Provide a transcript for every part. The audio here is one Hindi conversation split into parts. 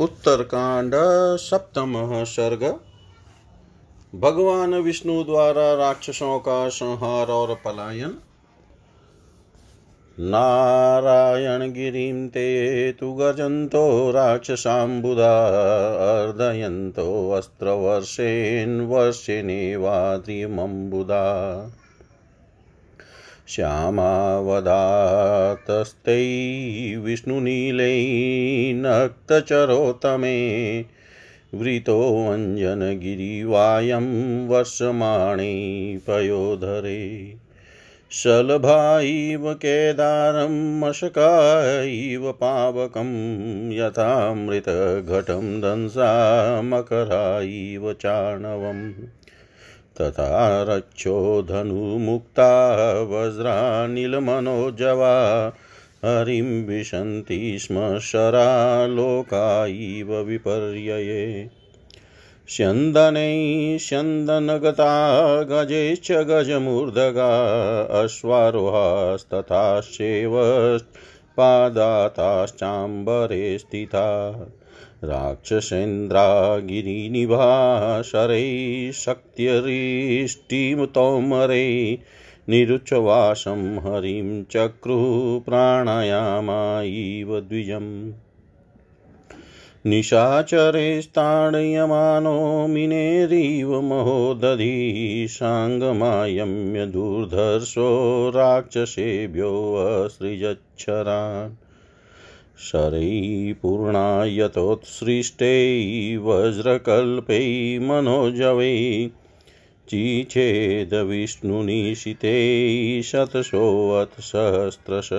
उत्तरकांड, सप्तम सर्ग। भगवान विष्णु द्वारा राक्षसों का संहार और पलायन। नारायण गिरिं ते तु गजन्तो राक्षसाम्बुधा अर्दयन्तो अस्त्रवर्षेन् वर्षेणेवाद्रियमम्बुधा श्यामावदातस्तै विष्णुनीलैनक्तचरोत्तमे वृतोऽञ्जनगिरिवायं वर्षमाणे पयोधरे। शलभा इव केदारं मशका इव पावकं, यथामृतघटं दंसा मकरा इव चार्णवम् तथा रक्षो धनुमुक्ता वज्रानिलमनोजवा हरिं विशन्ति स्म शरा लोका इव विपर्यये। स्यन्दनैः स्यन्दनगता गजैश्च गजमूर्धगा अश्वारोहास्तथाश्चैव पादाताश्चाम्बरे स्थिता। राक्षसेन्द्रा गिरिनिभा शरैः शक्त्यरिष्टिमुतोमरे निरुचवासं हरिं चक्रुः प्राणायामा इव द्विजम् निशाचरेस्ताडयमानो मिनेरिव महोदधि साङ्गमायम्य शरैपूर्णा यतोत्सृष्टै वज्रकल्पै मनोजवै चिच्छेदविष्णुनिशिते शतशोऽथ सहस्रश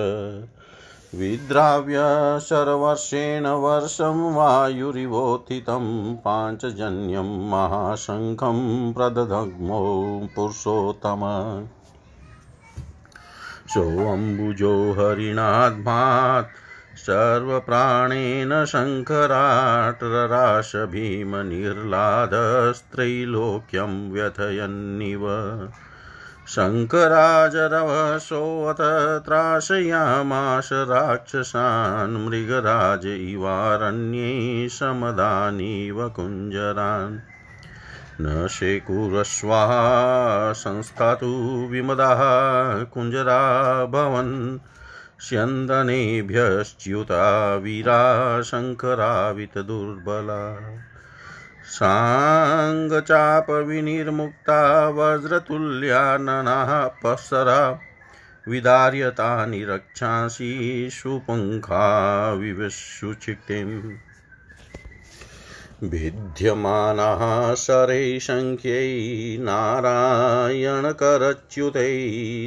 विद्राव्य शरवर्षेण वर्षं वायुरिवोत्थितं पाञ्चजन्यं महाशङ्खं प्रदधग्मो पुरुषोत्तम। सोऽम्बुजो हरिणाद्मात् सर्वप्राणेन शङ्कराट्रराश भीमनिर्लादस्त्रैलोक्यं व्यथयन्निव। शङ्कराजरवसोऽथ त्रासयामाश राक्षसान् मृगराज इवारण्ये समदानीव कुञ्जरान्। न शेकुरस्वाः संस्थातु विमदाः कुञ्जरा भवन् स्यन्दनेभ्यश्च्युता वीरा शङ्करावितदुर्बला साङ्गचापविनिर्मुक्ता वज्रतुल्या ननाः पसरा विदार्यता रक्षांसि सुपङ्खा विवशुचिक्तिम् भिद्यमानाः शरैशङ्ख्यै नारायणकरच्युतै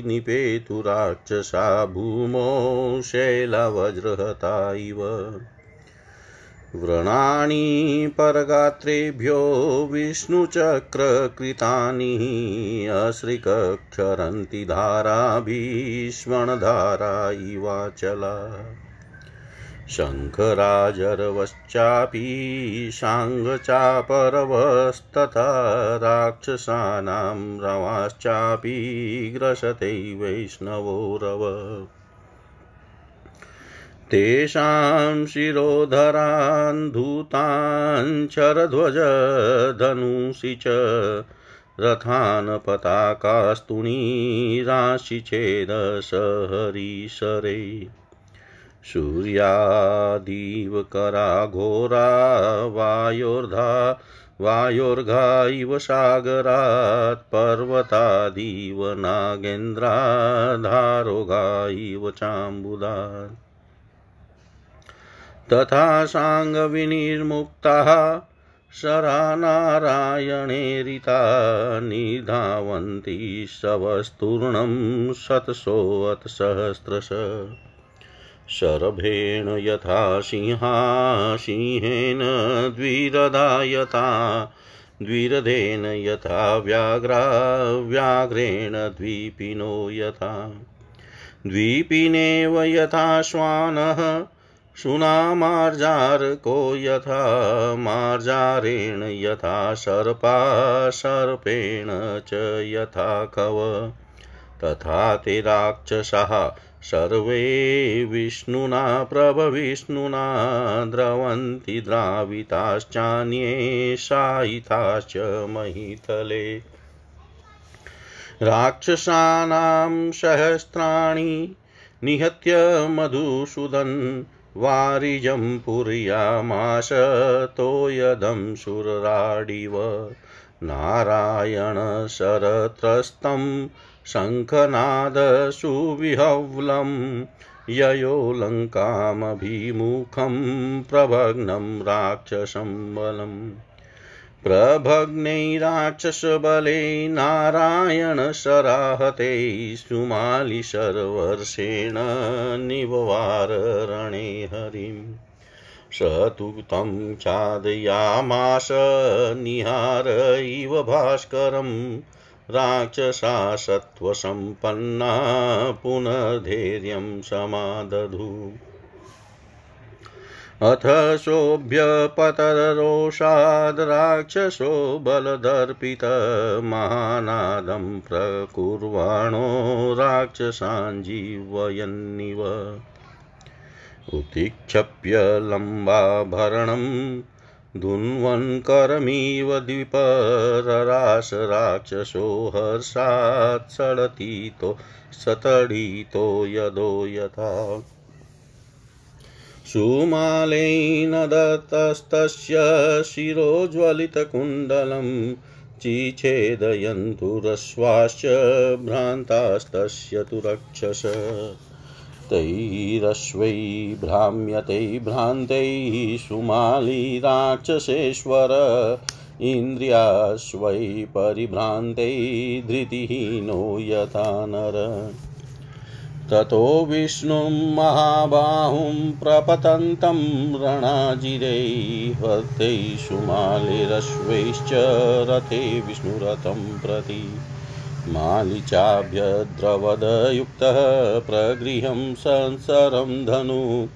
निपेतु राक्षसा भूमौ शैलवज्रहता इव व्रणानि परगात्रेभ्यो विष्णुचक्रकृतानि अश्रिकक्षरन्ति धारा इवाचला। शङ्खराजरवश्चापि शाङ्गचापरवस्तथा राक्षसानां रवाश्चापि ग्रसते वैष्णवोरव तेषां शिरोधरान् धूतान् चरध्वजधनुषि च रथान् पताकास्तुणीराशि चेदसहरीशरे सूर्यादिवकरा घोरा वायोर्धा वायोर्घा इव सागरात्, पर्वतादिव नागेन्द्राधारोघा चाम्बुदात् तथा साङ्गविनिर्मुक्ताः शरा नारायणेरिता निधावन्ति शवस्तूर्णं शतशोऽथ सहस्रश। शरभेण यथा सिंहा सिंहेन द्विरदायता, द्विरधेन यथा व्याघ्रा, व्याघ्रेण द्वीपिनो यथा। द्वीपिनेव यथा श्वानः शुनामार्जारको यथा, मार्जारेण यथा सर्पा सर्पेण च यथा कव। तथा ते राक्षसः सर्वे विष्णुना प्रभविष्णुना द्रवन्ति द्राविताश्चान्ये शायिताश्च महितले। राक्षसानां सहस्राणि निहत्य मधुसूदन् वारिजं पुर्यामाश, तोयदं सुरराडिव। नारायणशरत्रस्तं शङ्खनादसुविहवलं ययो लङ्कामभिमुखं प्रभग्नं राक्षसं बलम् प्रभग्नैराक्षसबले नारायणशराहते सुमालिशर्वर्षेण निववाररणे हरिम्। स तु तं चादयामास निहार इव भास्करं राक्षसा सत्त्वसम्पन्ना पुनर्धैर्यं समादधु। अथ सोऽभ्यपतरोषाद् राक्षसो बलदर्पितमहानादं प्रकुर्वाणो राक्षसाञ्जीवयन्निव। उत्क्षिप्य लम्बाभरणं धुन्वन्करमिव द्विपरराश राक्षसो हर्षात् सडतीतो सतडितो यदो यथा। सुमालेन दत्तस्तस्य शिरोज्वलितकुण्डलं चिच्छेदयन्तुरश्वाश्च भ्रान्तास्तस्य तु रक्षस। तैरश्वै भ्राम्यते भ्रान्तैः सुमाली राक्षसेश्वर। इन्द्रियाश्वै परिभ्रान्तै धृतिहीनो यथा नर। ततो विष्णुं महाबाहुं प्रपतन्तं रणाजिरैः सुमालिरश्वैश्च रथे विष्णुरथं प्रति। मालिचाभ्यद्रवदयुक्तः प्रगृहं संसरं धनु।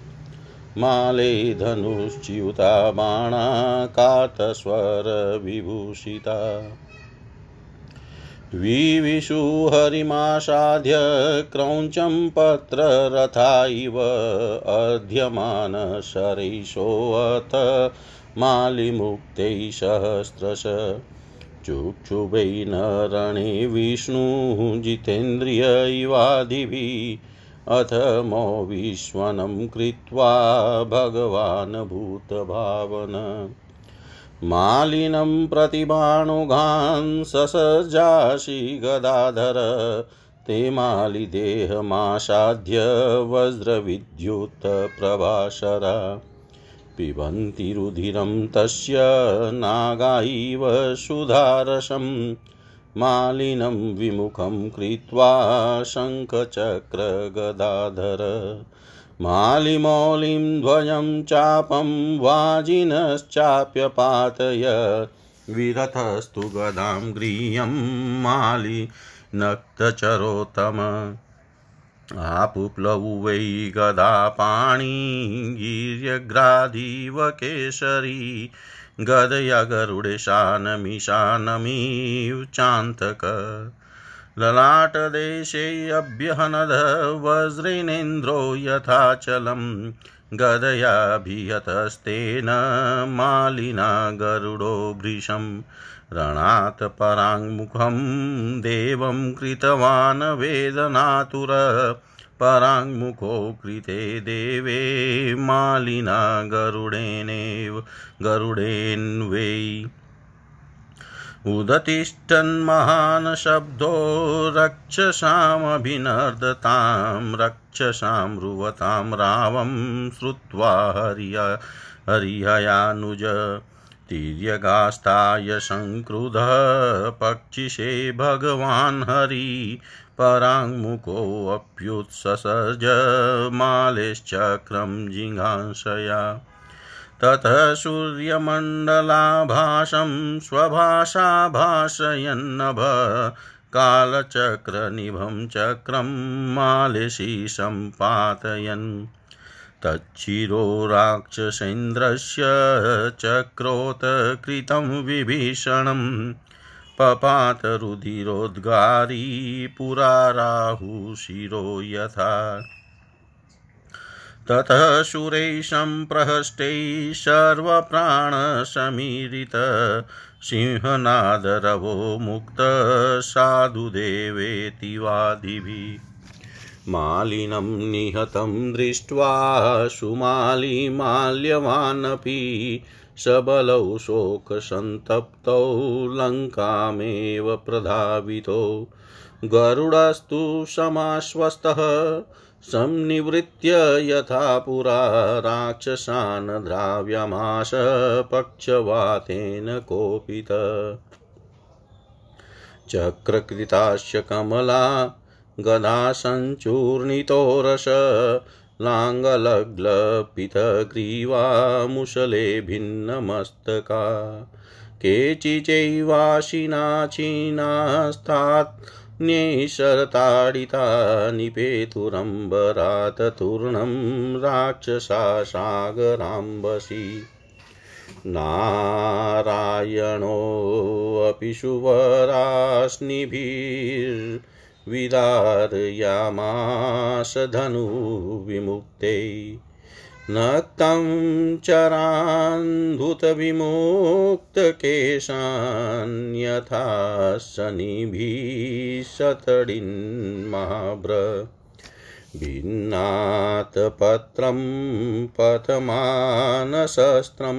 माले धनुश्च्युता बाणा कातस्वरविभूषिता। विविशु हरिमासाद्य क्रौञ्चं पत्ररथा इव अध्यमानशरैशोऽथ मालिमुक्तैः सहस्रश। चुक्षुभै न रणे विष्णुः जितेन्द्रिय इवादिभिः अथ मो विश्वनं कृत्वा भगवान् भूतभावन। मालिनं प्रतिबाणुघान् ससजासि गदाधर। ते मालिदेहमासाद्य वज्रविद्युत्प्रभाशरा। पिबन्ति रुधिरं तस्य नागा इव सुधारसं मालिनं विमुखं कृत्वा शङ्खचक्रगदाधर। मालिमौलिं ध्वजं चापं वाजिनश्चाप्यपातय विरथस्तु गदां गृह्यं मालि नक्तचरोत्तम आपुप्लवु वै गदा पाणी केसरी गदया गरुडेशानमिशानमिव चान्तक ललाटदेशेऽभ्यहनद वज्रेणेन्द्रो यथाचलं गदयाभिहतस्तेन मालिना गरुडो भृशम् रणात् पराङ्मुखं देवं कृतवान् वेदनातुर। पराङ्मुखो कृते देवे मालिना गरुडेनेव गरुडेन्वै उदतिष्ठन्महान् शब्दो, रक्षसामभिनर्दतां, रक्षसां रुवतां, रावं श्रुत्वा हरिय हरिहयानुज। तिर्यगास्ताय सङ्क्रुधः पक्षिषे भगवान् हरि पराङ्मुखोऽप्युत्ससर्ज मालेश्चक्रं जिघांसया। ततः सूर्यमण्डलाभासं स्वभाषा भाषयन्नभ कालचक्रनिभं चक्रं मालिशी सम्पातयन् तच्छिरो राक्षसेन्द्रस्य चक्रोत कृतं विभीषणं पपात रुधिरोद्गारी पुरा राहुशिरो यथा। ततः सम्प्रहष्टैः सर्वप्राणसमीरित सिंहनादरवो मुक्तः साधुदेवेति वादिभिः। मालिनं निहतं दृष्ट्वा सुमालिमाल्यवानपि सबलौ शोकसन्तप्तौ लङ्कामेव प्रधावितो। गरुडस्तु समाश्वस्तः संनिवृत्य यथा पुरा राक्षसान् द्राव्यमाश पक्षवातेन कोपित। चक्रकृताश्च कमला गदा सञ्चूर्णितोरस लाङ्गलग्लपितग्रीवा मुशले भिन्नमस्तका केचिचैवाशिनाचीनास्तात् न्यैशरताडिता निपेतुरम्बराततूर्णं राक्षसासागराम्बसि। नारायणोऽपि सुवरास्निभिर्विदारयामास धनुविमुक्ते नक्तं चरान्धुतविमुक्तकेशान्यथा शनिभिः भिन्नात्पत्रं पथमानशस्त्रं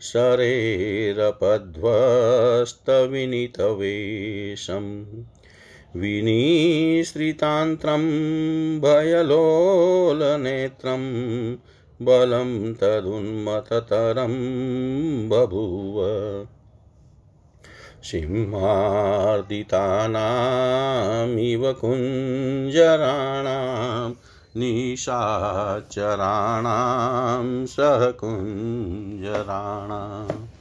शरेरपध्वस्तविनितवेशम्। विनिश्रितान्त्रं भयलोलनेत्रं बलं तदुन्मततरं बभूव। सिंहार्दितानामिव कुञ्जराणां निशाचराणां सह कुञ्जराणाम्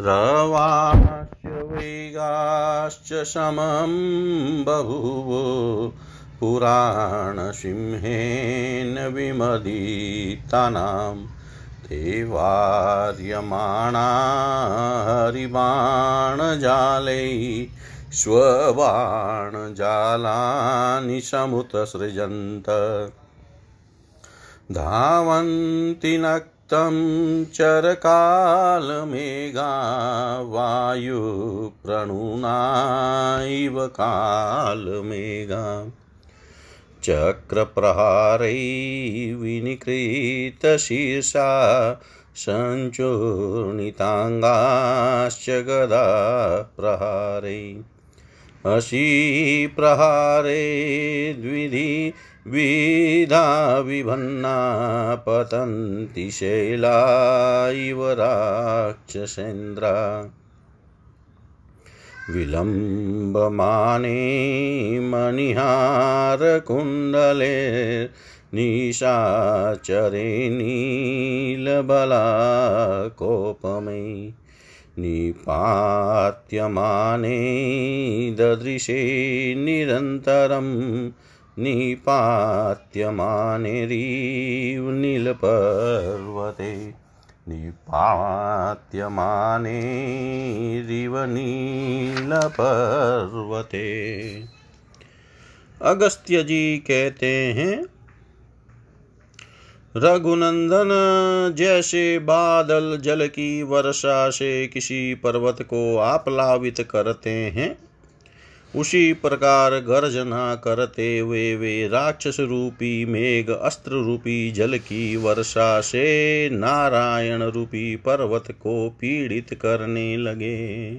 रवाश्च वेगाश्च समं बभूव पुराणसिंहेन विमदितानां ते वार्यमाणा हरिबाणजालै स्वबाणजालानि समुत्सृजन्त धावन्ति नक् तं चरकालमेघा वायुप्रणुना इव कालमेघा चक्रप्रहारै विनिकृतशीर्षा सञ्चूर्णिताङ्गाश्च गदा प्रहारै अशी प्रहारे द्विधि विधा विभन्ना पतन्ति शैला इव राक्षसेन्द्रा। विलम्बमाने मणिहारकुण्डले निशाचरे नीलबलाकोपमयि निपात्यमाने ददृशे निरन्तरम् निपात्यमानेरीव नीलपर्वते निपात्यमानेरिव नीलपर्वते अगस्त्य जी कहते हैं, रघुनंदन, जैसे बादल जल की वर्षा से किसी पर्वत को आप्लावित करते हैं उसी प्रकार गर्जना करते हुए वे राक्षस रूपी मेघ अस्त्र रूपी जल की वर्षा से नारायण रूपी पर्वत को पीड़ित करने लगे।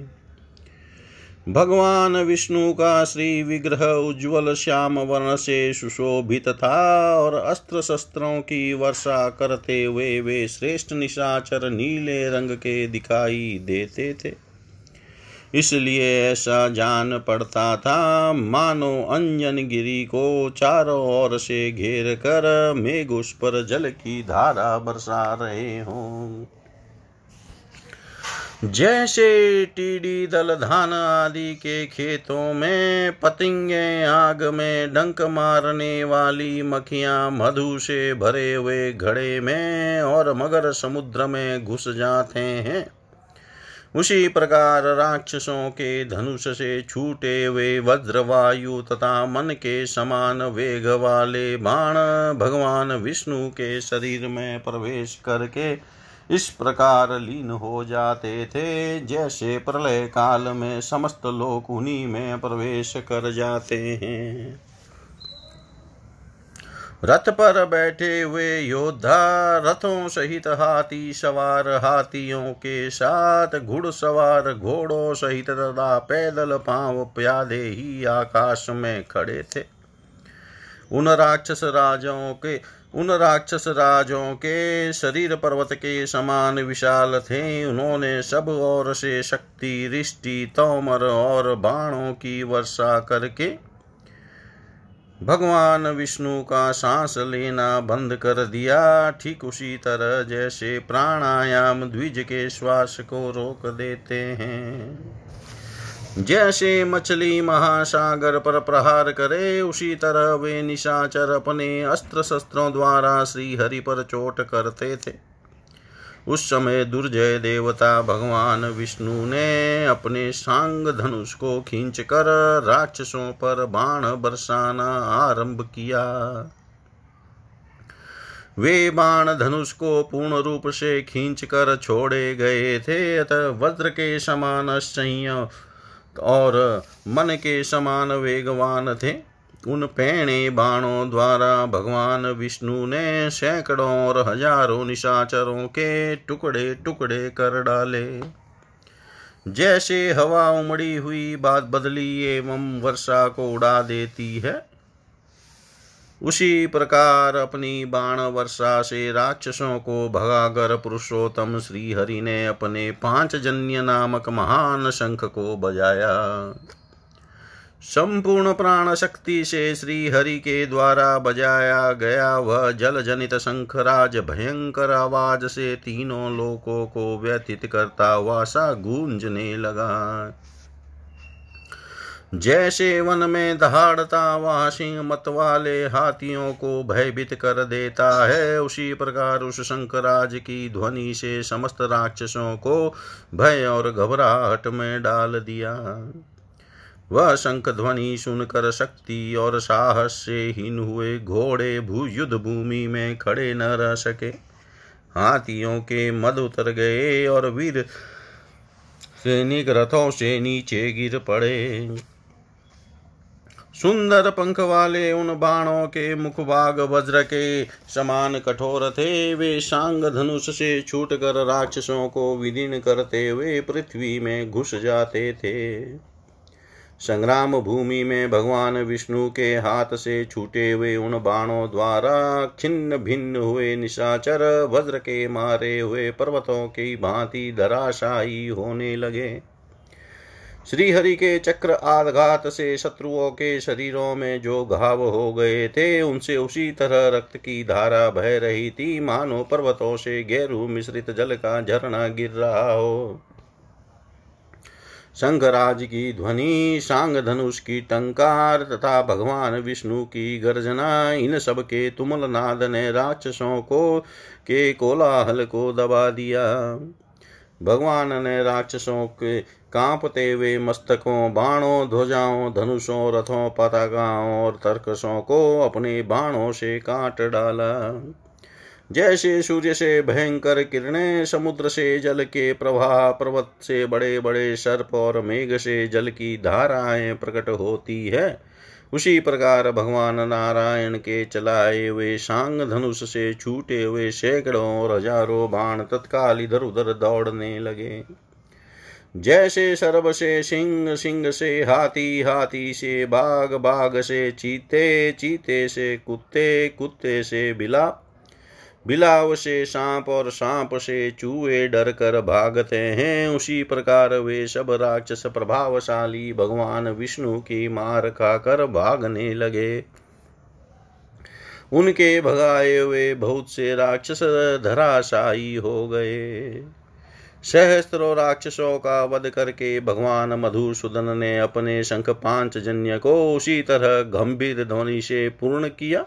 भगवान विष्णु का श्री विग्रह उज्ज्वल श्याम वर्ण से सुशोभित था और अस्त्र शस्त्रों की वर्षा करते हुए वे श्रेष्ठ निशाचर नीले रंग के दिखाई देते थे। इसलिए ऐसा जान पड़ता था। मानो अंजन गिरी को चारों ओर से घेर कर मेघ उस पर जल की धारा बरसा रहे हों। जैसे टीडी दल धान आदि के खेतों में पतिंगे आग में डंक मारने वाली मक्खियाँ मधु से भरे हुए घड़े में और मगर समुद्र में घुस जाते हैं। उसी प्रकार राक्षसों के धनुष से छूटे वे वज्रवायु तथा मन के समान वेग वाले बाण भगवान विष्णु के शरीर में प्रवेश करके इस प्रकार लीन हो जाते थे, जैसे प्रलय काल में समस्त लोक उन्हीं में प्रवेश कर जाते हैं। रथ पर बैठे हुए योद्धा रथों सहित हाथी सवार हाथियों के साथ घुड़सवार घोड़ों सहित तथा पैदल पाँव प्यादे ही आकाश में खड़े थे। उन राक्षस राजों के, उन राक्षस राजों के शरीर पर्वत के समान विशाल थे। उन्होंने सब ओर से शक्ति रिष्टि तोमर और बाणों की वर्षा करके भगवान विष्णु का सांस लेना बंद कर दिया। ठीक उसी तरह जैसे प्राणायाम द्विज के श्वास को रोक देते हैं। जैसे मछली महासागर पर प्रहार करे, उसी तरह वे निशाचर अपने अस्त्र शस्त्रों द्वारा श्री हरि पर चोट करते थे। उस समय दुर्जय देवता भगवान विष्णु ने अपने सांग धनुष को खींचकर राक्षसों पर बाण बरसाना आरंभ किया। वे बाण धनुष को पूर्ण रूप से खींचकर छोड़े गए थे, अतः वज्र के समान संय और मन के समान वेगवान थे। उन पैणे बाणों द्वारा भगवान विष्णु ने सैकड़ों और हज़ारों निशाचरों के टुकड़े टुकड़े कर डाले। जैसे हवा उमड़ी हुई, बात बदली एवं वर्षा को उड़ा देती है। उसी प्रकार अपनी बाण वर्षा से राक्षसों को भगाकर पुरुषोत्तम श्री हरि ने अपने पाँच जन्य नामक महान शंख को बजाया। संपूर्ण प्राण शक्ति से श्री हरि के द्वारा बजाया गया वह जल जनित शंखराज भयंकर आवाज़ से तीनों लोकों को व्यथित करता हुआ सा गूंजने लगा। जैसे वन में दहाड़ता हुआ सिंह मत वाले हाथियों को भयभीत कर देता है, उसी प्रकार उस शंकराज की ध्वनि से समस्त राक्षसों को भय और घबराहट में डाल दिया। वह शंख ध्वनि सुनकर शक्ति और साहस से हीन हुए घोड़े भू युद्ध भूमि में खड़े न रह सके। हाथियों के मद उतर गए और वीर सैनिक रथों से नीचे गिर पड़े। सुंदर पंख वाले उन बाणों के मुखभाग वज्र के समान कठोर थे। वे सांग धनुष से छूट कर राक्षसों को विदीन करते हुए पृथ्वी में घुस जाते थे। संग्राम भूमि में भगवान विष्णु के हाथ से छूटे हुए उन बाणों द्वारा छिन्न भिन्न हुए निशाचर वज्र के मारे हुए पर्वतों की भांति धराशायी होने लगे। श्रीहरि के चक्र आघात से शत्रुओं के शरीरों में जो घाव हो गए थे, उनसे उसी तरह रक्त की धारा बह रही थी। मानो पर्वतों से गेरू मिश्रित जल का झरना गिर रहा हो। शंखराज की ध्वनि सांग धनुष की टंकार, तथा भगवान विष्णु की गर्जना, इन सब के तुमल नाद ने राक्षसों को, के कोलाहल को दबा दिया। भगवान ने राक्षसों के कांपते हुए मस्तकों, बाणों, ध्वजाओं, धनुषों, रथों, पताकाओं और तर्कसों को अपने बाणों से काट डाला। जैसे सूर्य से भयंकर किरणें समुद्र से जल के प्रवाह पर्वत से बड़े बड़े सर्प और मेघ से जल की धाराएँ प्रकट होती है। उसी प्रकार भगवान नारायण के चलाए हुए सांग धनुष से छूटे हुए सैकड़ों और हज़ारों बाण तत्काल इधर उधर दौड़ने लगे। जैसे सर्व से सिंह सिंह से हाथी हाथी से बाघ बाघ से चीते चीते से कुत्ते कुत्ते से बिला बिलाव से सांप और सांप से चूहे डर कर भागते हैं। उसी प्रकार वे सब राक्षस प्रभावशाली भगवान विष्णु की मार खाकर भागने लगे। उनके भगाए हुए बहुत से राक्षस धराशायी हो गए। सहस्त्रों राक्षसों का वध करके भगवान मधुसूदन ने अपने शंख पाँच जन्य को उसी तरह गंभीर ध्वनि से पूर्ण किया।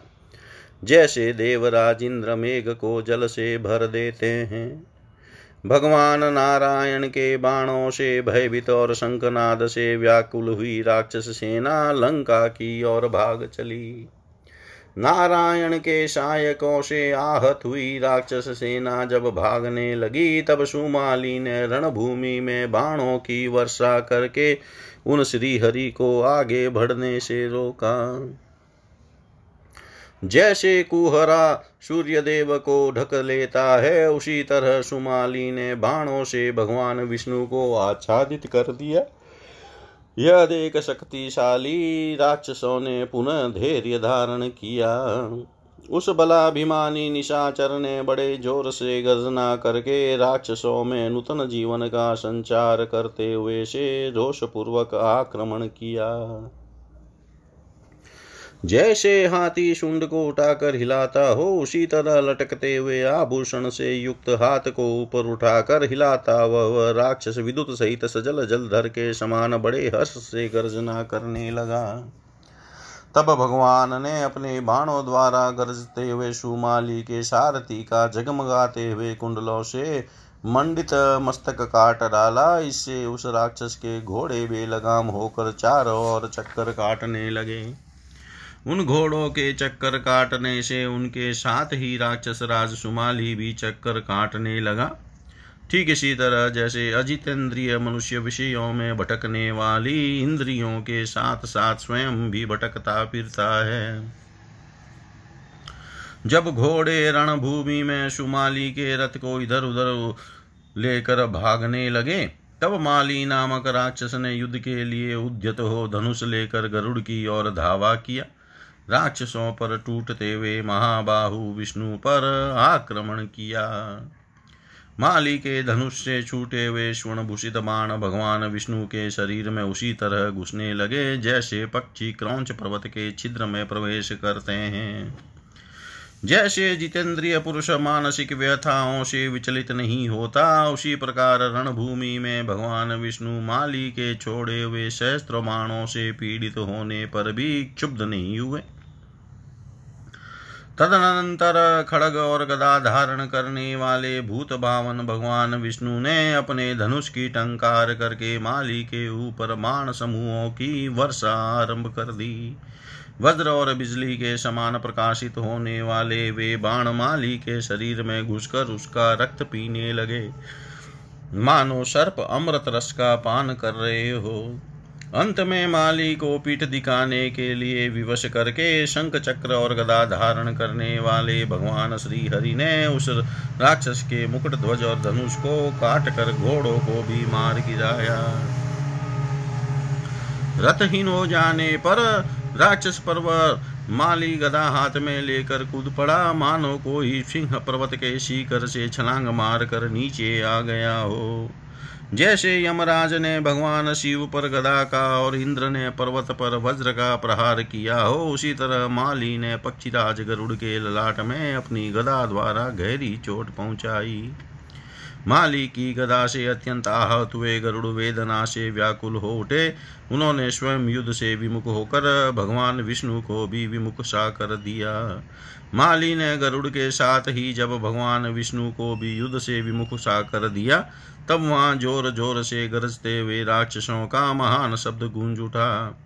जैसे देवराज इंद्र मेघ को जल से भर देते हैं। भगवान नारायण के बाणों से भयभीत और शंखनाद से व्याकुल हुई राक्षस सेना लंका की ओर भाग चली। नारायण के सहायकों से आहत हुई राक्षस सेना जब भागने लगी, तब सुमाली ने रणभूमि में बाणों की वर्षा करके उन श्री हरि को आगे बढ़ने से रोका। जैसे कुहरा सूर्य देव को ढक लेता है, उसी तरह सुमाली ने बाणों से भगवान विष्णु को आच्छादित कर दिया। यह देख शक्तिशाली राक्षसों ने पुनः धैर्य धारण किया। उस बलाभिमानी निशाचर ने बड़े ज़ोर से गर्जना करके राक्षसों में नूतन जीवन का संचार करते हुए से रोषपूर्वक आक्रमण किया। जैसे हाथी शुंड को उठाकर हिलाता हो, उसी तरह लटकते हुए आभूषण से युक्त हाथ को ऊपर उठाकर हिलाता वह राक्षस विद्युत सहित सजल जलधर के समान बड़े हर्ष से गर्जना करने लगा। तब भगवान ने अपने बाणों द्वारा गरजते हुए सुमाली के सारथी का जगमगाते हुए कुंडलों से मंडित मस्तक काट डाला। इससे उस राक्षस के घोड़े बेलगाम होकर चारों ओर चक्कर काटने लगे। उन घोड़ों के चक्कर काटने से उनके साथ ही राक्षस राज सुमाली भी चक्कर काटने लगा। ठीक इसी तरह जैसे अजितेंद्रिय मनुष्य विषयों में भटकने वाली इंद्रियों के साथ साथ स्वयं भी भटकता फिरता है। जब घोड़े रणभूमि में सुमाली के रथ को इधर उधर लेकर भागने लगे, तब माली नामक राक्षस ने युद्ध के लिए उद्यत हो धनुष लेकर गरुड़ की ओर धावा किया। राक्षसों पर टूटते हुए महाबाहु विष्णु पर आक्रमण किया। माली के धनुष से छूटे हुए स्वर्ण भूषित बाण भगवान विष्णु के शरीर में उसी तरह घुसने लगे, जैसे पक्षी क्रौच पर्वत के छिद्र में प्रवेश करते हैं। जैसे जितेंद्रिय पुरुष मानसिक व्यथाओं से विचलित नहीं होता, उसी प्रकार रणभूमि में भगवान विष्णु माली के छोड़े हुए सहस्त्र बाणों से पीड़ित होने पर भी क्षुब्ध नहीं हुए। तदनंतर खड़ग और गदा धारण करने वाले भूत भावन भगवान विष्णु ने अपने धनुष की टंकार करके माली के ऊपर मान समूहों की वर्षा आरंभ कर दी। वज्र और बिजली के समान प्रकाशित होने वाले वे बाण माली के शरीर में घुसकर उसका रक्त पीने लगे। मानो सर्प अमृत रस का पान कर रहे हो। अंत में माली को पीठ दिखाने के लिए विवश करके शंख चक्र और गदा धारण करने वाले भगवान श्री हरि ने उस राक्षस के मुकुट, ध्वज और धनुष को काट कर घोड़ों को भी मार गिराया। रथहीन हो जाने पर राक्षस पर्वत माली गदा हाथ में लेकर कूद पड़ा। मानो कोई सिंह पर्वत के शिखर से छलांग मार कर नीचे आ गया हो। जैसे यमराज ने भगवान शिव पर गदा का और इंद्र ने पर्वत पर वज्र का प्रहार किया हो, उसी तरह माली ने पक्षीराज गरुड़ के ललाट में अपनी गदा द्वारा गहरी चोट पहुंचाई। माली की गदा से अत्यंत आहत हुए गरुड़ वेदना से व्याकुल हो उठे उन्होंने स्वयं युद्ध से विमुख होकर भगवान विष्णु को भी विमुख सा कर दिया। माली ने गरुड़ के साथ ही जब भगवान विष्णु को भी युद्ध से विमुख सा कर दिया, तब वहाँ ज़ोर ज़ोर से गरजते हुए राक्षसों का महान शब्द गूंज उठा।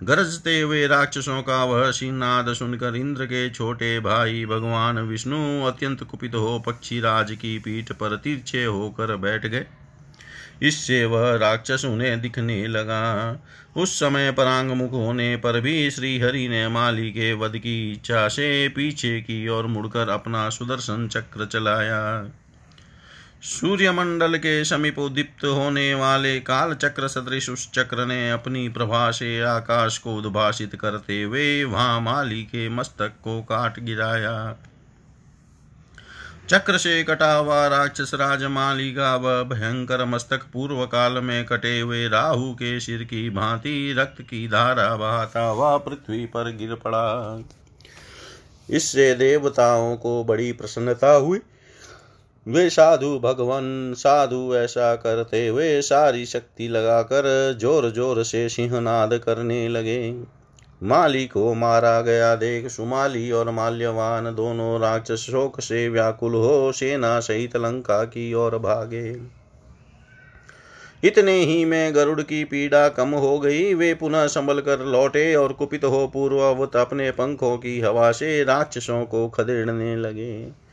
गरजते हुए राक्षसों का वह सिंहनाद सुनकर इंद्र के छोटे भाई भगवान विष्णु अत्यंत कुपित हो पक्षी राज की पीठ पर तिरछे होकर बैठ गए। इससे वह राक्षस उन्हें दिखने लगा। उस समय परांग मुख होने पर भी श्री हरि ने माली के वध की इच्छा से पीछे की ओर मुड़कर अपना सुदर्शन चक्र चलाया। सूर्यमंडल के समीप उदीप्त होने वाले काल चक्र सदृश उस चक्र ने अपनी प्रभा से आकाश को उद्भाषित करते हुए वहाँ माली के मस्तक को काट गिराया। चक्र से कटा हुआ राक्षस राज माली का वह भयंकर मस्तक पूर्व काल में कटे हुए राहु के सिर की भांति रक्त की धारा बहाता हुआ पृथ्वी पर गिर पड़ा। इससे देवताओं को बड़ी प्रसन्नता हुई। वे साधु भगवान, साधु ऐसा करते हुए सारी शक्ति लगाकर ज़ोर ज़ोर से सिंहनाद करने लगे। माली को मारा गया, देख सुमाली और माल्यवान दोनों राक्षस शोक से व्याकुल हो सेना सहित लंका की ओर भागे। इतने ही में गरुड़ की पीड़ा कम हो गई। वे पुनः संभल कर लौटे और कुपित हो पूर्ववत अपने पंखों की हवा से राक्षसों को खदेड़ने लगे।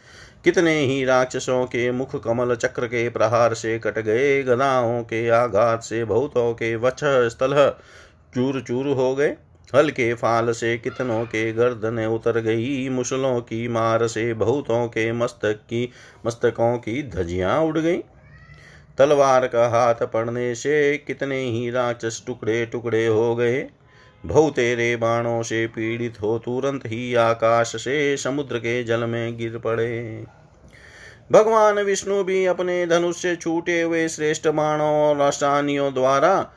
कितने ही राक्षसों के मुख कमल चक्र के प्रहार से कट गए, गदाओं के आघात से बहुतों के वक्ष स्थल चूर चूर हो गए। हल्के फाल से कितनों के गर्दन उतर गई, मुसलों की मार से बहुतों के मस्तक की, मस्तकों की धजियाँ उड़ गई। तलवार का हाथ पड़ने से कितने ही राक्षस टुकड़े टुकड़े हो गए। बहुतेरे बाणों से पीड़ित हो, तुरंत ही आकाश से समुद्र के जल में गिर पड़े। भगवान विष्णु भी अपने धनुष से छूटे हुए श्रेष्ठ बाणों और आसानियों द्वारा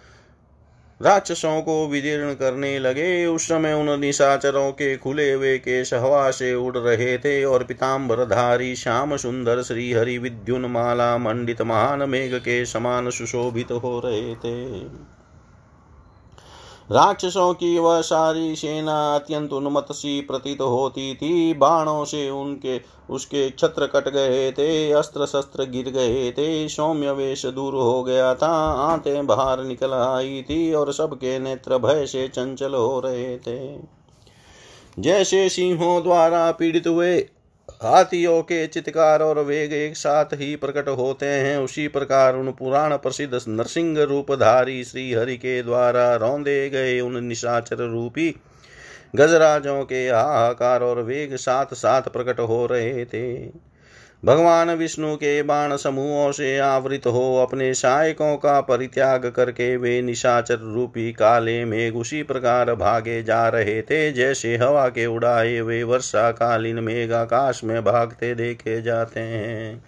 राक्षसों को विदीर्ण करने लगे। उस समय उन निशाचरों के खुले हुए के हवा से उड़ रहे थे और पिताम्बर धारी श्याम सुंदर श्री हरि विद्युन माला मंडित महान मेघ के समान सुशोभित हो रहे थे। राक्षसों की वह सारी सेना अत्यंत उन्मत सी प्रतीत होती थी। बाणों से उनके, उसके छत्र कट गए थे अस्त्र शस्त्र गिर गए थे, सौम्य वेश दूर हो गया था, आते बाहर निकल आई थी और सबके नेत्र भय से चंचल हो रहे थे। जैसे सिंहों द्वारा पीड़ित हुए हाथियों के चित्कार और वेग एक साथ ही प्रकट होते हैं। उसी प्रकार उन पुराण प्रसिद्ध नरसिंह रूपधारी श्री हरि के द्वारा रौंदे गए उन निशाचर रूपी गजराजों के हाहाकार और वेग साथ साथ प्रकट हो रहे थे। भगवान विष्णु के बाण समूहों से आवृत हो, अपने सहायकों का परित्याग करके वे निशाचर रूपी काले मेघ उसी प्रकार भागे जा रहे थे, जैसे हवा के उड़ाए वे वर्षा कालीन मेघ आकाश में भागते देखे जाते हैं।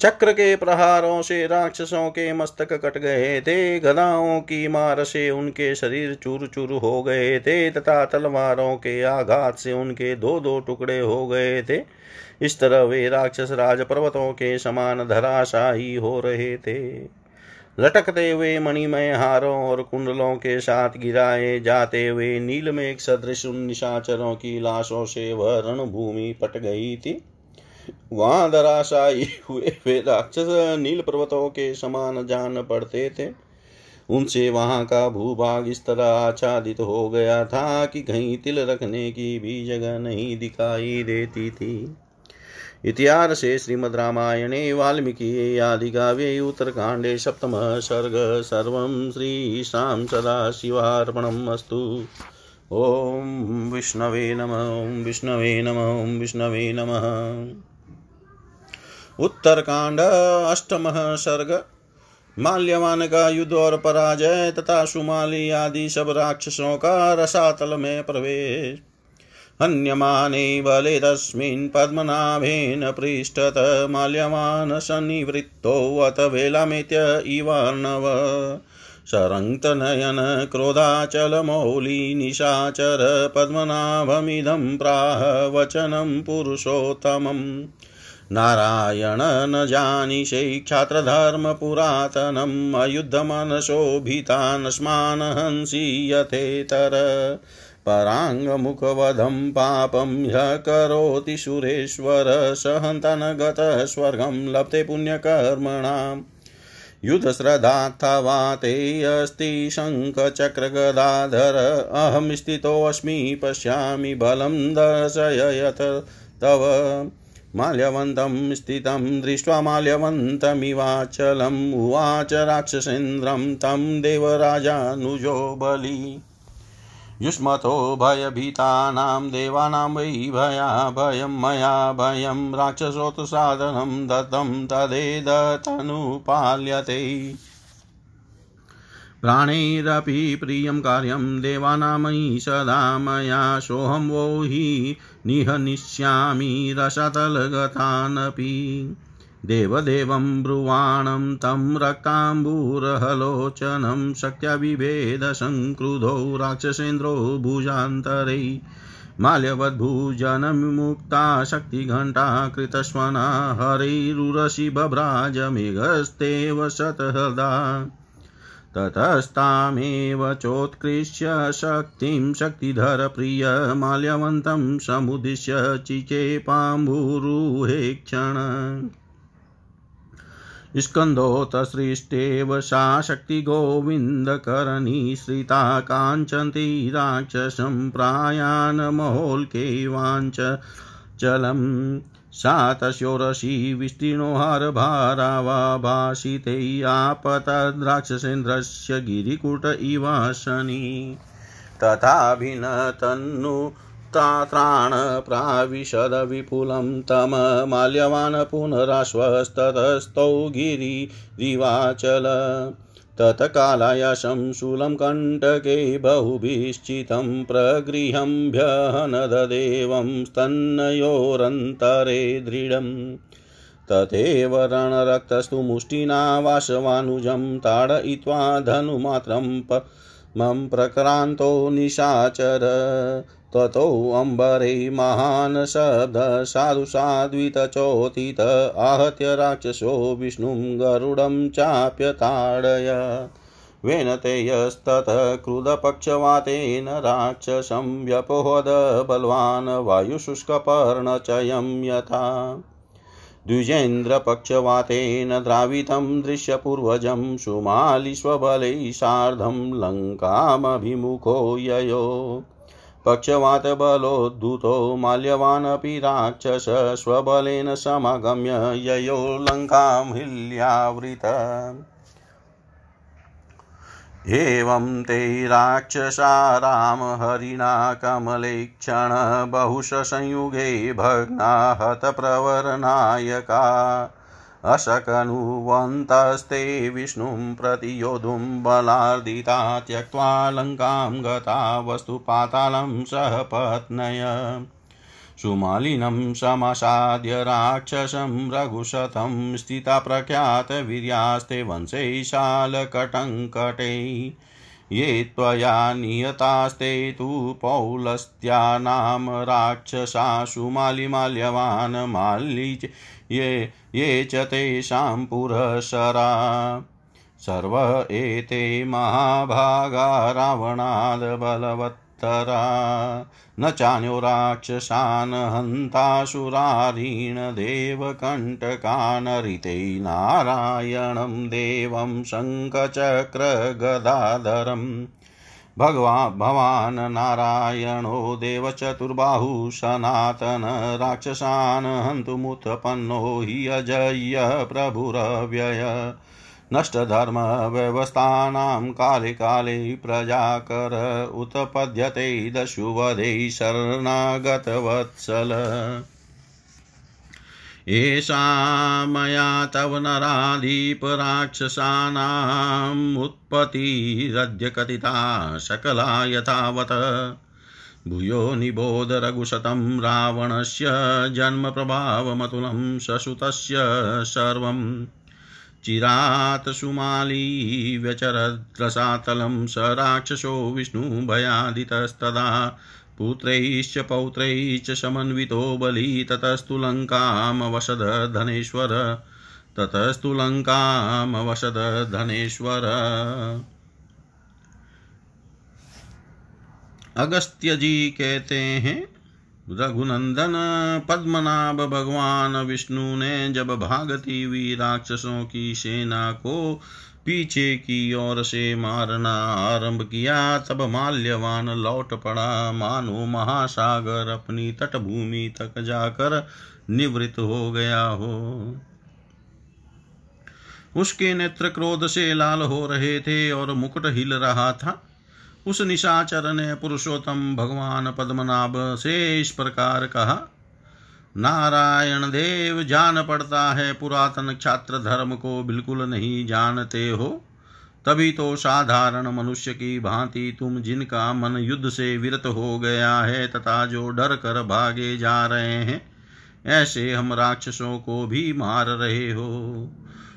चक्र के प्रहारों से राक्षसों के मस्तक कट गए थे, गदाओं की मार से उनके शरीर चूर चूर हो गए थे, तथा तलवारों के आघात से उनके दो दो टुकड़े हो गए थे। इस तरह वे राक्षस राज पर्वतों के समान धराशाही हो रहे थे। लटकते हुए मणिमय हारों और कुंडलों के साथ गिराए जाते हुए नील में एक सदृश निशाचरों की लाशों से वह रणभूमि पट गई थी। वहाँ धराशायी हुए वे राक्षस नील पर्वतों के समान जान पड़ते थे। उनसे वहाँ का भूभाग इस तरह आच्छादित हो गया था कि कहीं तिल रखने की भी जगह नहीं दिखाई देती थी। इतिहासे श्रीमद्रामायणे वाल्मीकि आदिकाव्ये उत्तरकाण्डे सप्तमः सर्ग, सर्वं श्रीशां सदाशिवार्पणम् अस्तु। ॐ विष्णवे नम विष्णवे नम विष्णवे नमः। उत्तरकांड, अष्टमः सर्ग माल्यवान का युद्ध और पराजय तथा सुमाली आदि सब राक्षसों का रसातल में प्रवेश। हन्यमाने बले तस्मिन् पद्मनाभेन पृष्ठत, माल्यवान् सन्निवृत्तोऽथ वेलामेत्य इवार्णव। सरङ्क्तनयन क्रोधाचलमौली निशाचर, पद्मनाभमिदं प्राह, वचनं पुरुषोत्तमम्। नारायण न जानिषे क्षात्रधर्मपुरातनम् अयुद्धमनशोभितान् स्मान् हंसि यथेतर पराङ्गमुखवधं पापं ह्य करोति सुरेश्वर सहन्तन गतः स्वर्गं लप्ते पुण्यकर्मणाम्। युधश्रद्धावा ते अस्ति शङ्खचक्रगदाधर। अहं स्थितोऽस्मि, पश्यामि बलं दर्शयत तव। माल्यवन्तं स्थितं दृष्ट्वा माल्यवन्तमिवाचलम् उवाच राक्षसेन्द्रं तं देवराजानुजो बलि। युष्मतो भयभीतानां देवानां वै भया भयं मया भयं राक्षसोत्साधनं दत्तं तदेदतनुपाल्यते प्राणैरपि प्रियं कार्यं देवानामयि सदा मया सोऽहं वो हि निहनिष्यामि रसतलगतानपि। देवदेवं ब्रुवाणं तं रक्ताम्बूरहलोचनं शक्त्या बिभेदसङ्क्रुधौ राक्षसेन्द्रो भुजान्तरै। माल्यवद्भुजनमुक्ता शक्तिघण्टा कृतस्वना हरैरुरसि बभ्राजमेघस्तेव शतहृदा। ततस्तामेव चोत्कृष्य शक्तिं शक्तिधर प्रिय माल्यवन्तं समुद्दिश्य चिचेपाम्बुरुहे क्षण। स्कन्धोतसृष्टेव सा शक्तिगोविन्दकरणी श्रिता काञ्चन्ति राक्षसं प्रायान् महोल्के वाञ्च चलम् सा तस्योरसि विस्तीर्णो हारभारावाभाषिते आपतद्राक्षसेन्द्रस्य गिरिकुट इवासनि। तथाभिनतन्नु त्राणप्राविशद विपुलं तममाल्यवान् पुनराश्वस्ततस्तौ गिरिरिवाचल। तत्कालायाशं शूलं कण्टके बहुभिश्चितं प्रगृहम्भ्यहनददेवं स्तन्नयोरन्तरे दृढम् तथैव रणरक्तस्तु मुष्टिना वासवानुजं ताडयित्वा धनुमात्रं मम प्रक्रान्तो निशाचर। ततोऽम्बरे महान् शब्द साधु साध्वितचोथित आहत्य राक्षसो विष्णुं गरुडं चाप्यताडय वेनतेयस्ततः क्रुधपक्षवातेन राक्षसं व्यपोहद बलवान् वायुशुष्कपर्णचयं यथा। द्विजेन्द्रपक्षवातेन द्रावितं दृश्यपूर्वजं सुमालिष्वबलैः सार्धं लङ्कामभिमुखो ययो। पक्षवातबलोद्धुतो माल्यवानपि राक्षस स्वबलेन समागम्य ययो लङ्कां हिल्यावृत। एवं ते राक्षसा रामहरिणा कमलेक्षण बहुशसंयुगे भग्ना हतप्रवरनायका अशकनुवन्तस्ते विष्णुं प्रति योधुं बलार्दिता त्यक्त्वा लङ्कां गता वस्तुपातालं सह पत्नय। सुमालिनं समसाद्य राक्षसं रघुशतं स्थिता प्रख्यातवीर्यास्ते वंशैशालकटङ्कटे ये त्वया नियतास्ते तु पौलस्त्या नाम राक्षसा सुमालिमाल्यवान् माल्ली ये ये च तेषां पुरसरा। सर्व एते महाभागा रावणाद् बलवत्तरा न चान्यो राक्षसान् हन्तासुरारीण देवकण्टकानरिते नारायणं देवं शङ्खचक्रगदाधरम् भगवा भवान् नारायणो देवचतुर्बाहु सनातन राक्षसान् हन्तुमुत्पन्नो हि अजय्य प्रभुरव्यय। नष्टधर्मव्यवस्थानां काले काले प्रजाकर उत्पद्यते दशुवधे शरणागतवत्सल। एषा मया तव नराधिपराक्षसानाम् उत्पत्तिरद्य कथिता सकला यथावत्। भूयो निबोध रघुशतं रावणस्य जन्मप्रभावमतुलं ससुतस्य सर्वम्। चिरात् सुमाली व्यचरद्रसातलं स राक्षसो विष्णुभयादितस्तदा पुत्रैश्च पौत्रैश्च समन्वितो बली, ततस्तु लङ्कामवशद धनेश्वर। ततस्तु लङ्कामवशद धनेश्वर। अगस्त्य जी कहते हैं रघुनंदन पद्मनाभ भगवान, विष्णु ने जब भागती हुई राक्षसों की सेना को पीछे की ओर से मारना आरंभ किया, तब माल्यवान लौट पड़ा। मानो महासागर अपनी तटभूमि तक जाकर निवृत्त हो गया हो। उसके नेत्र क्रोध से लाल हो रहे थे और मुकुट हिल रहा था। उस निशाचर ने पुरुषोत्तम भगवान पद्मनाभ से इस प्रकार कहा, नारायण देव जान पड़ता है पुरातन छात्र धर्म को बिल्कुल नहीं जानते हो, तभी तो साधारण मनुष्य की भांति तुम जिनका मन युद्ध से विरत हो गया है तथा जो डर कर भागे जा रहे हैं, ऐसे हम राक्षसों को भी मार रहे हो।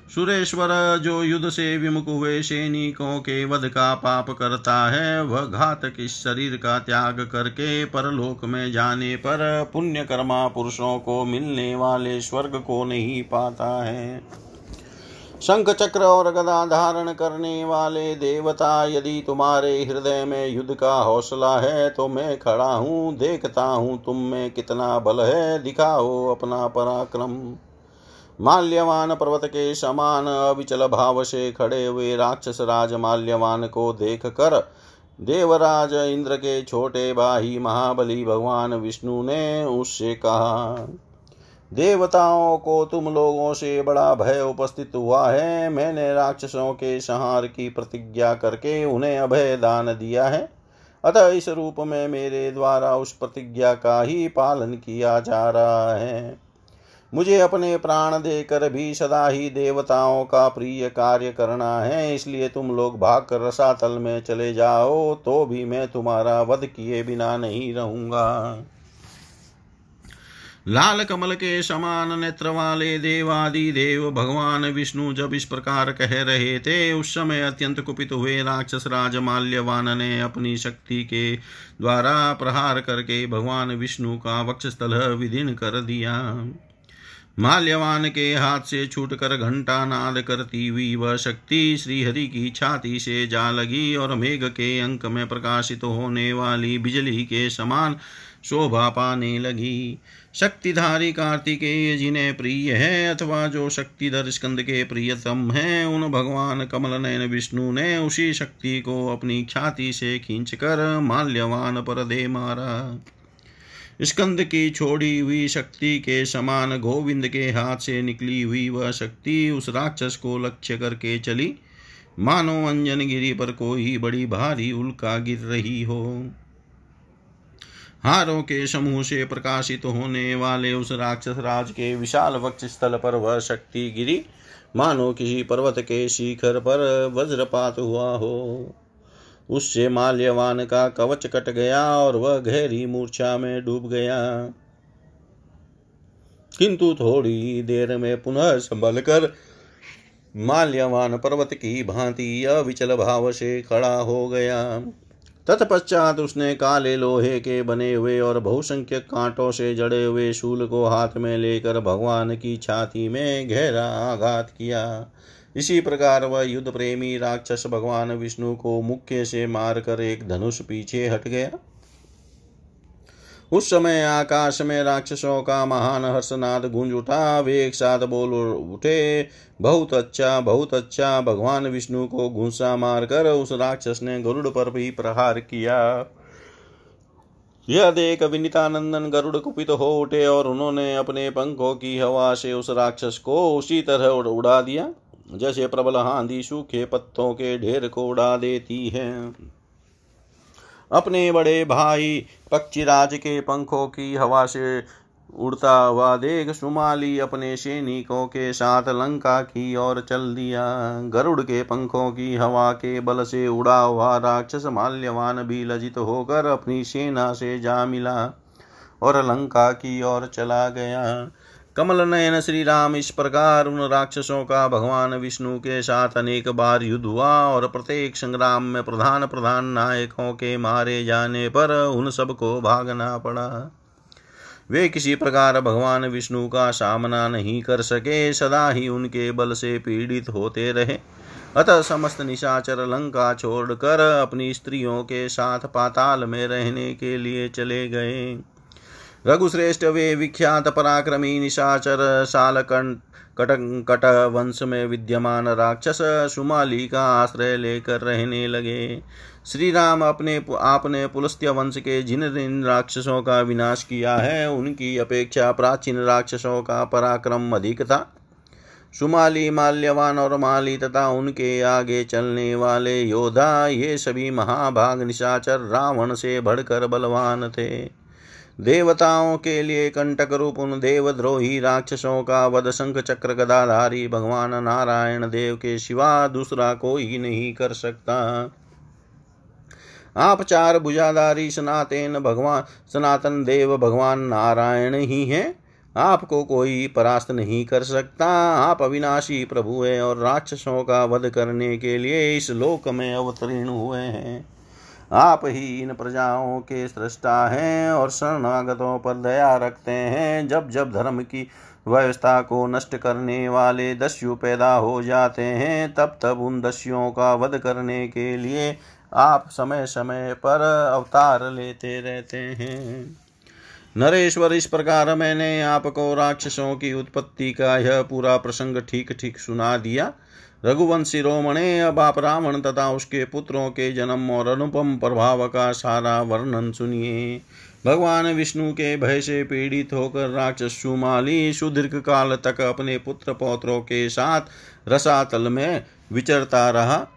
सुरेश्वर जो युद्ध से विमुख हुए, सैनिकों के वध का पाप करता है। वह घातक इस शरीर का त्याग करके परलोक में जाने पर पुण्य कर्मा पुरुषों को मिलने वाले स्वर्ग को नहीं पाता है। शंख चक्र और गदा धारण करने वाले देवता, यदि तुम्हारे हृदय में युद्ध का हौसला है तो मैं खड़ा हूँ, देखता हूँ तुम में कितना बल है, दिखाओ अपना पराक्रम। माल्यवान पर्वत के समान अविचल भाव से खड़े हुए राक्षस राज माल्यवान को देख कर देवराज इंद्र के छोटे भाई महाबली भगवान विष्णु ने उससे कहा, देवताओं को तुम लोगों से बड़ा भय उपस्थित हुआ है। मैंने राक्षसों के संहार की प्रतिज्ञा करके उन्हें अभय दान दिया है। अतः इस रूप में मेरे द्वारा उस प्रतिज्ञा का ही पालन किया जा रहा है। मुझे अपने प्राण देकर भी सदा ही देवताओं का प्रिय कार्य करना है, इसलिए तुम लोग भाग कर रसातल में चले जाओ तो भी मैं तुम्हारा वध किए बिना नहीं रहूँगा। लाल कमल के समान नेत्र वाले देवादि देव भगवान विष्णु जब इस प्रकार कह रहे थे, उस समय अत्यंत कुपित हुए राक्षस राज माल्यवान ने अपनी शक्ति के द्वारा प्रहार करके भगवान विष्णु का वक्षस्थल विधीन कर दिया। माल्यवान के हाथ से छूटकर घंटा नाद करती हुई वह शक्ति श्रीहरि की छाती से जा लगी और मेघ के अंक में प्रकाशित होने वाली बिजली के समान शोभा पाने लगी। शक्तिधारी कार्तिकेय जिन्हें प्रिय है अथवा जो शक्तिधर स्कंद के प्रियतम है, उन भगवान कमल नयन विष्णु ने उसी शक्ति को अपनी छाती से खींचकर माल्यवान पर दे मारा। स्कंद की छोड़ी हुई शक्ति के समान गोविंद के हाथ से निकली हुई वह शक्ति उस राक्षस को लक्ष्य करके चली। मानो अंजन गिरी पर कोई बड़ी भारी उल्का गिर रही हो। हारों के समूह से प्रकाशित होने वाले उस राक्षस राज के विशाल वक्ष स्थल पर वह शक्ति गिरी। मानो किसी पर्वत के शिखर पर वज्रपात हुआ हो। उससे माल्यवान का कवच कट गया और वह गहरी मूर्छा में डूब गया। किंतु थोड़ी देर में पुनः संभल कर माल्यवान पर्वत की भांति अविचल भाव से खड़ा हो गया। तत्पश्चात उसने काले लोहे के बने हुए और बहुसंख्यक कांटों से जड़े हुए शूल को हाथ में लेकर भगवान की छाती में गहरा आघात किया। इसी प्रकार वह युद्ध प्रेमी राक्षस भगवान विष्णु को मुख्य से मारकर एक धनुष पीछे हट गया। उस समय आकाश में राक्षसों का महान हर्षनाद गूंज उठा। वे एक साथ बोल उठे, बहुत अच्छा बहुत अच्छा भगवान विष्णु को घूसा मारकर उस राक्षस ने गरुड़ पर भी प्रहार किया। यह देख विनीतानंदन गरुड़ कुपित हो उठे और उन्होंने अपने पंखों की हवा से उस राक्षस को उसी तरह उड़ा दिया। जैसे प्रबल आंधी सूखे पत्तों के ढेर को उड़ा देती है। अपने बड़े भाई पक्षीराज के पंखों की हवा से उड़ता हुआ देख सुमाली अपने सैनिकों के साथ लंका की ओर चल दिया। गरुड़ के पंखों की हवा के बल से उड़ा हुआ राक्षस माल्यवान भी लजित होकर अपनी सेना से जा मिला और लंका की ओर चला गया। कमल नयन श्री राम इस प्रकार उन राक्षसों का भगवान विष्णु के साथ अनेक बार युद्ध हुआ और प्रत्येक संग्राम में प्रधान प्रधान नायकों के मारे जाने पर उन सबको भागना पड़ा। वे किसी प्रकार भगवान विष्णु का सामना नहीं कर सके, सदा ही उनके बल से पीड़ित होते रहे। अतः समस्त निशाचर लंका छोड़कर अपनी स्त्रियों के साथ पाताल में रहने के लिए चले गए। रघुश्रेष्ठ वे विख्यात पराक्रमी निशाचर साल कट कट वंश में विद्यमान राक्षस सुमाली का आश्रय लेकर रहने लगे। श्री राम अपने आपने पुलस्त्य वंश के जिन जिन राक्षसों का विनाश किया है, उनकी अपेक्षा प्राचीन राक्षसों का पराक्रम अधिक था। सुमाली माल्यवान और माली तथा उनके आगे चलने वाले योद्धा, ये सभी महाभाग निशाचर रावण से बढ़कर बलवान थे। देवताओं के लिए कंटक रूप उन देवद्रोही राक्षसों का वध शंख चक्र गदाधारी भगवान नारायण देव के सिवा दूसरा कोई नहीं कर सकता। आप चार भुजाधारी सनातन भगवान, सनातन देव भगवान नारायण ही हैं। आपको कोई परास्त नहीं कर सकता। आप अविनाशी प्रभु हैं और राक्षसों का वध करने के लिए इस लोक में अवतीर्ण हुए हैं। आप ही इन प्रजाओं के सृष्टा हैं और शरणागतों पर दया रखते हैं। जब जब धर्म की व्यवस्था को नष्ट करने वाले दस्यु पैदा हो जाते हैं, तब तब उन दस्युओं का वध करने के लिए आप समय समय पर अवतार लेते रहते हैं। नरेश्वर, इस प्रकार मैंने आपको राक्षसों की उत्पत्ति का यह पूरा प्रसंग ठीक ठीक सुना दिया। रघुवंशी रोमणे अब आप रावण तथा उसके पुत्रों के जन्म और अनुपम प्रभाव का सारा वर्णन सुनिए। भगवान विष्णु के भय से पीड़ित होकर राक्षस सुमाली सुदीर्घ काल तक अपने पुत्र पौत्रों के साथ रसातल में विचरता रहा।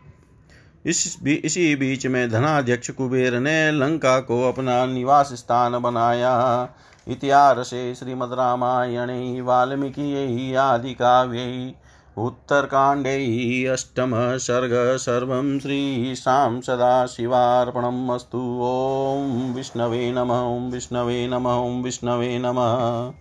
इस भी इसी बीच में धनाध्यक्ष कुबेर ने लंका को अपना निवास स्थान बनाया। इतिहासे श्रीमद् रामायणे, वाल्मीकि आदि काव्य उत्तरकाण्डे अष्टमः सर्ग सर्वं श्रीशां सदाशिवार्पणम् अस्तु। ॐ विष्णवे नमः विष्णवे नमः विष्णवे नमः।